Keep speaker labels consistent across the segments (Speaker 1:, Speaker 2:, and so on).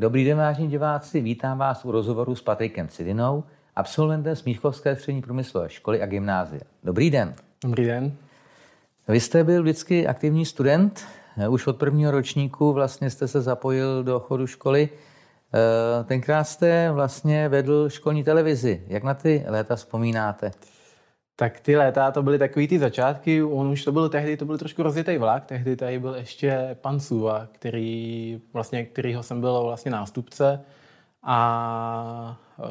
Speaker 1: Dobrý den, vážení diváci, vítám vás u rozhovoru s Patrikem Cidinou, absolventem Smíchovské střední průmyslové školy a gymnázia. Dobrý den.
Speaker 2: Dobrý den.
Speaker 1: Vy jste byl vždycky aktivní student, už od prvního ročníku vlastně jste se zapojil do chodu školy. Eh, tenkrát jste vlastně vedl školní televizi. Jak na ty léta vzpomínáte?
Speaker 2: Tak ty léta to byly takový ty začátky, on už to byl tehdy, to byl trošku rozjetý vlak, tehdy tady byl ještě pan Suva, který, vlastně, kterýho jsem byl vlastně nástupce. A uh,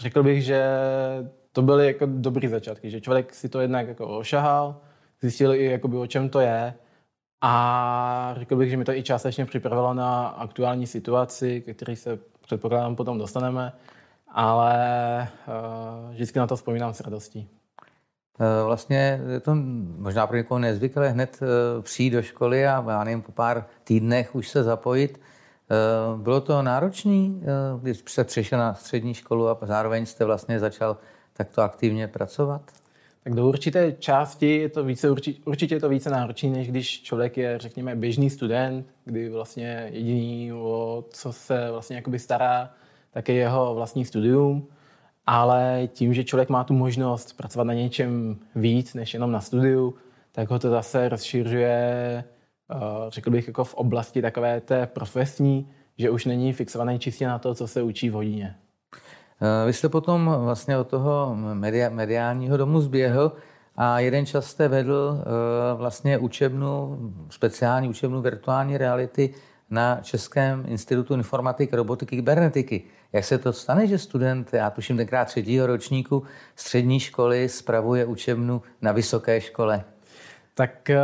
Speaker 2: řekl bych, že to byly jako dobrý začátky, že člověk si to jednak jako ošahal, zjistil i jakoby, o čem to je. A řekl bych, že mi to i částečně připravilo na aktuální situaci, ke které se předpokládám potom dostaneme, ale uh, vždycky na to vzpomínám s radostí.
Speaker 1: Eh, vlastně je to možná pro někoho nezvyklé hned eh, přijít do školy a já nevím, po pár týdnech už se zapojit. Bylo to náročné, když jste přišel na střední školu a zároveň jste vlastně začal takto aktivně pracovat?
Speaker 2: Tak do určité části je to více, určitě je to více náročné, než když člověk je, řekněme, běžný student, kdy vlastně jediný, o co se vlastně jakoby stará, tak je jeho vlastní studium. Ale tím, že člověk má tu možnost pracovat na něčem víc, než jenom na studiu, tak ho to zase rozšiřuje, eh, řekl bych, jako v oblasti takové té profesní, že už není fixovaný čistě na to, co se učí v hodině.
Speaker 1: Eh, vy jste potom vlastně od toho mediálního domu zběhl a jeden čas jste vedl eh, vlastně učebnu, speciální učebnu virtuální reality na Českém institutu informatiky, robotiky, kybernetiky. Jak se to stane, že student, já tuším tenkrát třetího ročníku střední školy, spravuje učebnu na vysoké škole?
Speaker 2: Tak eh,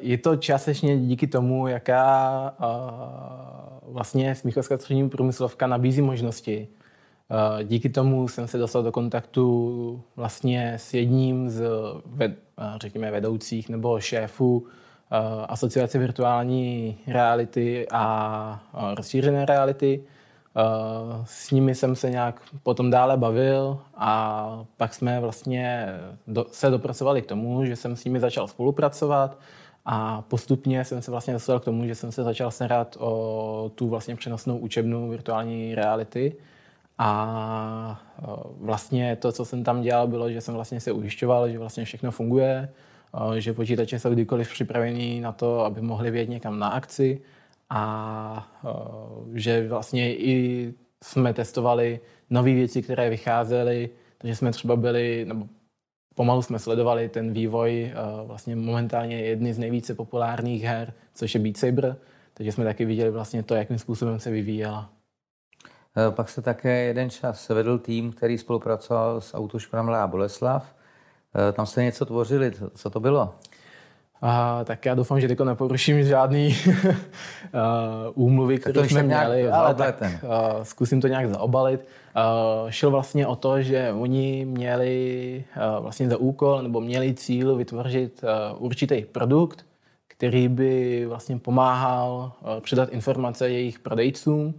Speaker 2: je to částečně díky tomu, jaká vlastně Smíchovská střední průmyslovka nabízí možnosti. Eh, díky tomu jsem se dostal do kontaktu vlastně s jedním z, eh, řekněme, vedoucích nebo šéfů eh, Asociace virtuální reality a rozšířené reality. S nimi jsem se nějak potom dále bavil a pak jsme vlastně do, se dopracovali k tomu, že jsem s nimi začal spolupracovat a postupně jsem se vlastně dostal k tomu, že jsem se začal starat o tu vlastně přenosnou učebnu virtuální reality, a e, vlastně to, co jsem tam dělal, bylo, že jsem vlastně se ujišťoval, že vlastně všechno funguje, e, že počítače jsou kdykoliv připravený na to, aby mohli vědět někam na akci a e, že vlastně i jsme testovali nové věci, které vycházely, takže jsme třeba byli, nebo pomalu jsme sledovali ten vývoj vlastně momentálně jedny z nejvíce populárních her, což je Beat Saber, takže jsme taky viděli vlastně to, jakým způsobem se vyvíjela.
Speaker 1: Eh, pak se také jeden čas vedl tým, který spolupracoval s autoškolami a Boleslav. Eh, tam jste něco tvořili. Co to bylo?
Speaker 2: A, tak já doufám, že teď neporuším žádný uh, úmluvy, které jsme měli, ale tak uh, zkusím to nějak zaobalit. Uh, šlo vlastně o to, že oni měli uh, vlastně za úkol nebo měli cíl vytvořit uh, určitý produkt, který by vlastně pomáhal uh, předat informace jejich prodejcům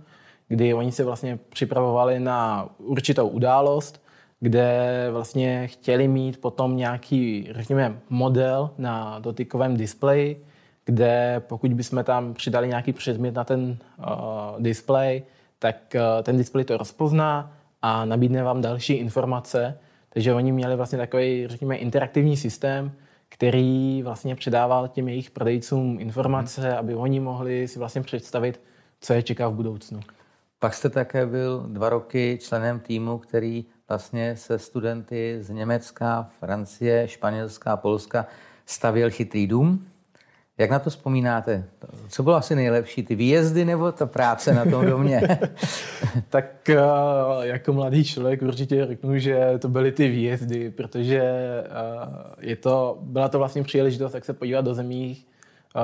Speaker 2: kdy oni se vlastně připravovali na určitou událost, kde vlastně chtěli mít potom nějaký, řekněme, model na dotykovém displeji, kde pokud bychom tam přidali nějaký předmět na ten uh, displej, tak uh, ten displej to rozpozná a nabídne vám další informace. Takže oni měli vlastně takový, řekněme, interaktivní systém, který vlastně předával těm jejich prodejcům informace, aby oni mohli si vlastně představit, co je čeká v budoucnu.
Speaker 1: Pak jste také byl dva roky členem týmu, který vlastně se studenty z Německa, Francie, Španělska, Polska stavěl chytrý dům. Jak na to vzpomínáte? Co bylo asi nejlepší, ty výjezdy nebo ta práce na tom domě?
Speaker 2: tak eh, jako mladý člověk určitě řeknu, že to byly ty výjezdy, protože eh, je to, byla to vlastně příležitost, jak se podívat do zemí, eh,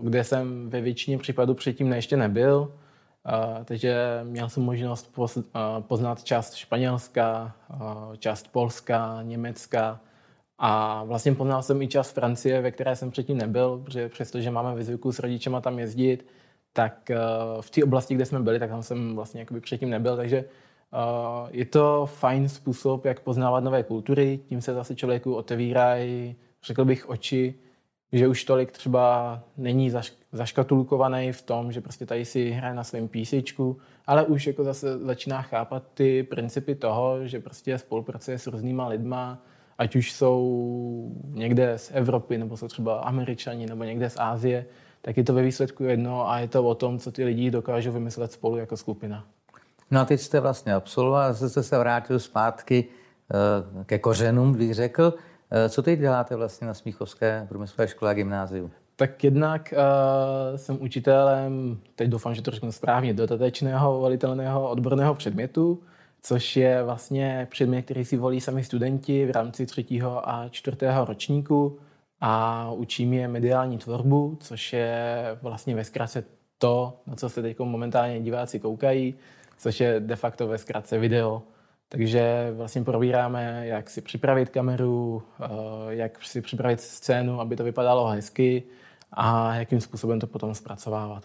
Speaker 2: kde jsem ve většině případů předtím ještě nebyl takže měl jsem možnost poznat část Španělska, část Polska, Německa. A vlastně poznal jsem i část Francie, ve které jsem předtím nebyl, protože přestože máme ve zvyku s rodičema tam jezdit, tak v té oblasti, kde jsme byli, tak tam jsem vlastně jakoby předtím nebyl, takže je to fajn způsob, jak poznávat nové kultury, tím se zase člověku otevírají, řekl bych, oči, že už tolik třeba není zaš, zaškatulkovaný v tom, že prostě tady si hraje na svém písečku, ale už jako zase začíná chápat ty principy toho, že prostě spolupracuje s různýma lidma, ať už jsou někde z Evropy, nebo jsou třeba Američani, nebo někde z Ázie, tak je to ve výsledku jedno a je to o tom, co ty lidi dokážou vymyslet spolu jako skupina.
Speaker 1: No a teď jste vlastně absolvoval a jste se vrátil zpátky eh, ke kořenům, bych řekl. Eh, co teď děláte vlastně na Smíchovské průmyslové škole a gymnáziu?
Speaker 2: Tak jednak uh, jsem učitelem, teď doufám, že to řeknu správně, dodatečného volitelného odborného předmětu, což je vlastně předmět, který si volí sami studenti v rámci třetího a čtvrtého ročníku a učím je mediální tvorbu, což je vlastně ve zkratce to, na co se teď momentálně diváci koukají, což je de facto ve zkratce video. Takže vlastně probíráme, jak si připravit kameru, eh, jak si připravit scénu, aby to vypadalo hezky a jakým způsobem to potom zpracovávat.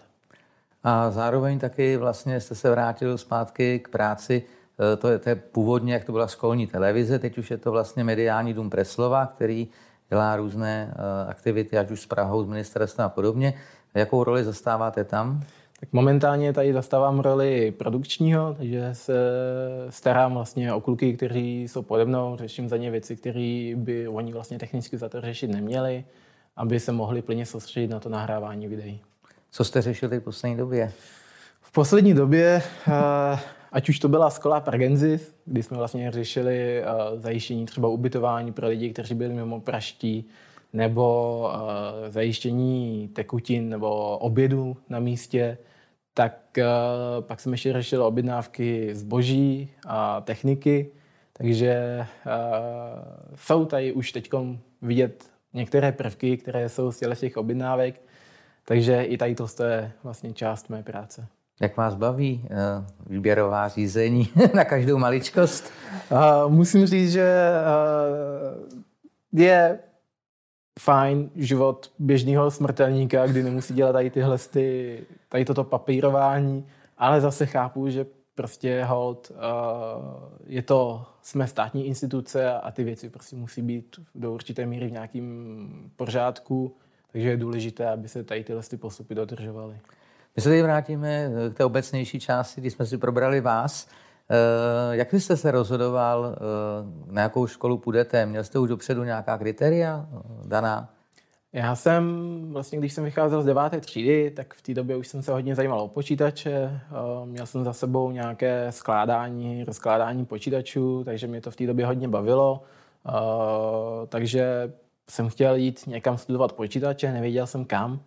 Speaker 1: A zároveň taky vlastně jste se vrátil zpátky k práci Eh, to je, to je původně, jak to byla školní televize, teď už je to vlastně mediální dům Preslova, který dělá různé eh, aktivity, ať už s Prahou, s ministerstvem a podobně. Jakou roli zastáváte tam?
Speaker 2: Tak momentálně tady zastávám roli produkčního, takže se starám vlastně o kluky, kteří jsou pode mnou, řeším za ně věci, které by oni vlastně technicky za to řešit neměli, aby se mohli plně soustředit na to nahrávání videí.
Speaker 1: Co jste řešili v poslední době?
Speaker 2: V poslední době uh, Ať už to byla Skola Pargensis, kdy jsme vlastně řešili uh, zajištění třeba ubytování pro lidi, kteří byli mimo praští, nebo uh, zajištění tekutin nebo obědu na místě, tak uh, pak jsem ještě řešil objednávky zboží a techniky, takže uh, jsou tady už teď vidět některé prvky, které jsou z těch objednávek, takže i tady to je vlastně část mé práce.
Speaker 1: Jak vás baví uh, výběrová řízení na každou maličkost?
Speaker 2: Uh, musím říct, že uh, je fajn život běžného smrtelníka, kdy nemusí dělat tady tyhle, ty, tady toto papírování, ale zase chápu, že prostě hold, uh, je to, jsme státní instituce a ty věci prostě musí být do určité míry v nějakém pořádku, takže je důležité, aby se tady tyhle ty postupy dodržovaly.
Speaker 1: My se teď vrátíme k té obecnější části, kdy jsme si probrali vás. Eh, jak vy jste se rozhodoval, eh, na jakou školu půjdete? Měl jste už dopředu nějaká kritéria eh, daná?
Speaker 2: Já jsem, vlastně když jsem vycházel z deváté třídy, tak v té době už jsem se hodně zajímal o počítače. Měl jsem za sebou nějaké skládání, rozkládání počítačů, takže mě to v té době hodně bavilo. Takže jsem chtěl jít někam studovat počítače, nevěděl jsem kam.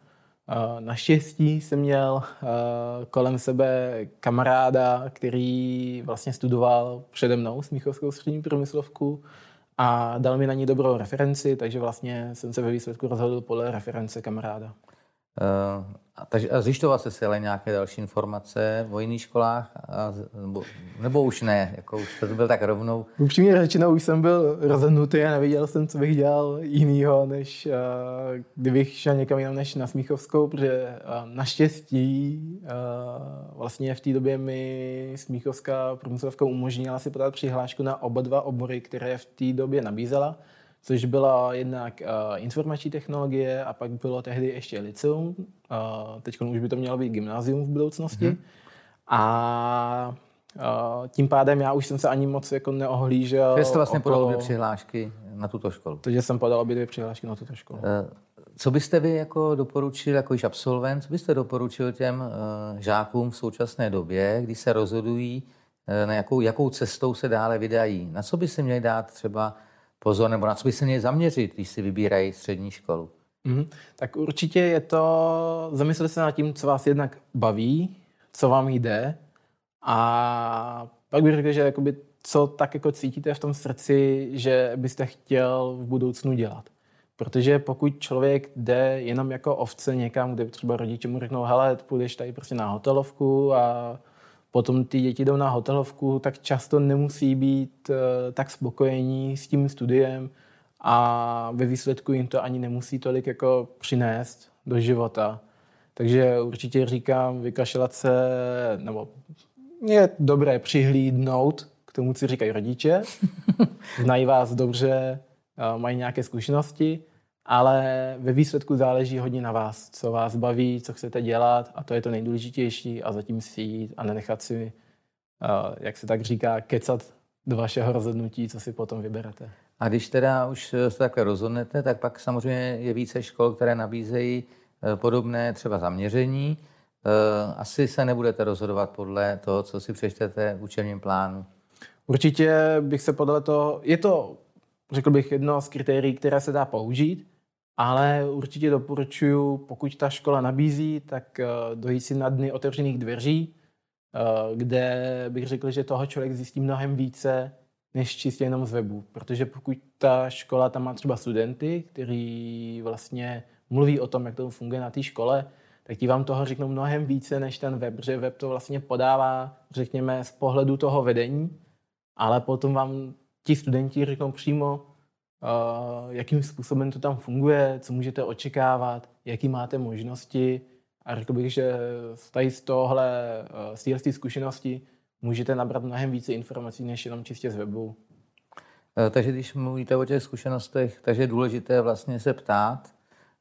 Speaker 2: Naštěstí jsem měl kolem sebe kamaráda, který vlastně studoval přede mnou Smíchovskou střední průmyslovku a dal mi na ní dobrou referenci, takže vlastně jsem se ve výsledku rozhodl podle reference kamaráda.
Speaker 1: Uh, a, takže, a zjišťoval jste si ale nějaké další informace o jiných školách? A, nebo, nebo už ne? Jako už to byl tak rovnou?
Speaker 2: Upřímně řečeno, už jsem byl rozhodnutý a nevěděl jsem, co bych dělal jinýho, než uh, kdybych šel někam jinam než na Smíchovskou, protože uh, naštěstí vlastně v té době mi Smíchovská průmyslovka umožnila si podat přihlášku na oba dva obory, které v té době nabízela což byla jednak uh, informační technologie a pak bylo tehdy ještě liceum. Uh, teď už by to mělo být gymnázium v budoucnosti. Mm-hmm. A uh, tím pádem já už jsem se ani moc jako neohlížel.
Speaker 1: Takže jste vlastně okolo... podal obě přihlášky na tuto školu.
Speaker 2: Takže jsem podal obě dvě přihlášky na tuto školu. Uh,
Speaker 1: co byste vy jako doporučil, jako již absolvent, co byste doporučil těm uh, žákům v současné době, kdy se rozhodují, na jakou, jakou cestou se dále vydají? Na co by se měli dát třeba pozor, nebo na co by se měli zaměřit, když si vybírají střední školu?
Speaker 2: Mm, tak určitě je to, zamyslet se nad tím, co vás jednak baví, co vám jde a pak bych řekl, že jakoby, co tak jako cítíte v tom srdci, že byste chtěl v budoucnu dělat. Protože pokud člověk jde jenom jako ovce někam, kde třeba rodiče mu řeknou, hele, půjdeš tady prostě na hotelovku a potom ty děti jdou na hotelovku, tak často nemusí být uh, tak spokojení s tím studiem a ve výsledku jim to ani nemusí tolik jako přinést do života. Takže určitě říkám, vykašlat se, nebo je dobré přihlídnout k tomu, co říkají rodiče. Znají vás dobře, mají nějaké zkušenosti ale ve výsledku záleží hodně na vás, co vás baví, co chcete dělat a to je to nejdůležitější a zatím si jít a nenechat si, jak se tak říká, kecat do vašeho rozhodnutí, co si potom vyberete.
Speaker 1: A když teda už se takhle rozhodnete, tak pak samozřejmě je více škol, které nabízejí eh, podobné třeba zaměření. Eh, asi se nebudete rozhodovat podle toho, co si přečtete v učebním plánu.
Speaker 2: Určitě bych se podle toho, je to, řekl bych, jedno z kritérií, které se dá použít, ale určitě doporučuji, pokud ta škola nabízí, tak eh, dojít si na dny otevřených dveří, kde bych řekl, že toho člověk zjistí mnohem více, než čistě jenom z webu. Protože pokud ta škola tam má třeba studenty, kteří vlastně mluví o tom, jak to funguje na té škole, tak ti vám toho řeknou mnohem více než ten web, že web to vlastně podává, řekněme, z pohledu toho vedení, ale potom vám ti studenti řeknou přímo, jakým způsobem to tam funguje, co můžete očekávat, jaký máte možnosti. A řekl bych, že tady z tohle, uh, z téhle zkušenosti můžete nabrat mnohem více informací, než jenom čistě z webu.
Speaker 1: Eh, takže když mluvíte o těch zkušenostech, takže je důležité vlastně se ptát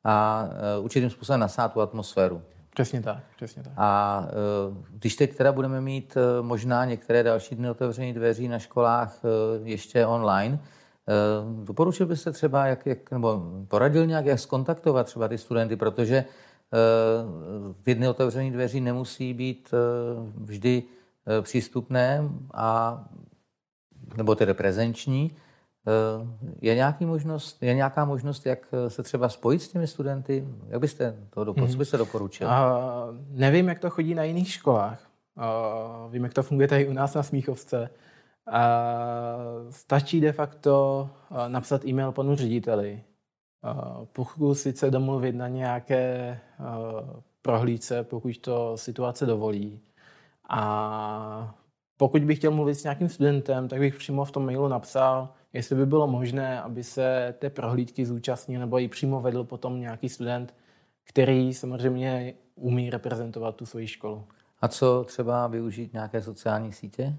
Speaker 1: a eh, určitým způsobem nasát tu atmosféru.
Speaker 2: Přesně tak, přesně tak.
Speaker 1: A eh, když teď teda budeme mít možná některé další dny otevření dveří na školách ještě online, doporučil byste třeba, jak, jak, nebo poradil nějak, jak skontaktovat třeba ty studenty, protože ty dny otevření dveří nemusí být vždy Eh, přístupné a nebo tedy prezenční. Eh, je, nějaký možnost, je nějaká možnost, jak se třeba spojit s těmi studenty? Jak byste to doporučil? Hmm. Co byste doporučil? A,
Speaker 2: nevím, jak to chodí na jiných školách. A, vím, jak to funguje tady u nás na Smíchovce. Stačí de facto napsat e-mail panu řediteli. Pokusit se domluvit na nějaké prohlídce, pokud to situace dovolí. A pokud bych chtěl mluvit s nějakým studentem, tak bych přímo v tom mailu napsal, jestli by bylo možné, aby se té prohlídky zúčastnil nebo ji přímo vedl potom nějaký student, který samozřejmě umí reprezentovat tu svoji školu.
Speaker 1: A co třeba využít nějaké sociální sítě?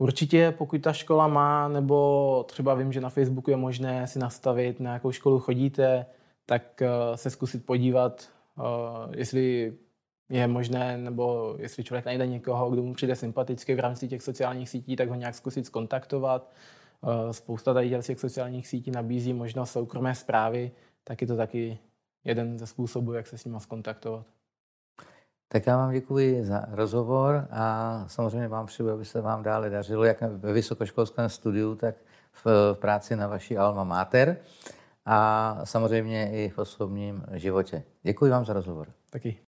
Speaker 2: Určitě, pokud ta škola má, nebo třeba vím, že na Facebooku je možné si nastavit, na jakou školu chodíte, tak eh, se zkusit podívat, eh, jestli je možné, nebo jestli člověk najde někoho, kdo mu přijde sympaticky v rámci těch sociálních sítí, tak ho nějak zkusit skontaktovat. Eh, spousta tady těch sociálních sítí nabízí možnost soukromé zprávy, tak je to taky jeden ze způsobů, jak se s nimi skontaktovat.
Speaker 1: Tak já vám děkuji za rozhovor a samozřejmě vám přeju, aby se vám dále dařilo, jak ve vysokoškolském studiu, tak v práci na vaší alma mater a samozřejmě i v osobním životě. Děkuji vám za rozhovor.
Speaker 2: Taky.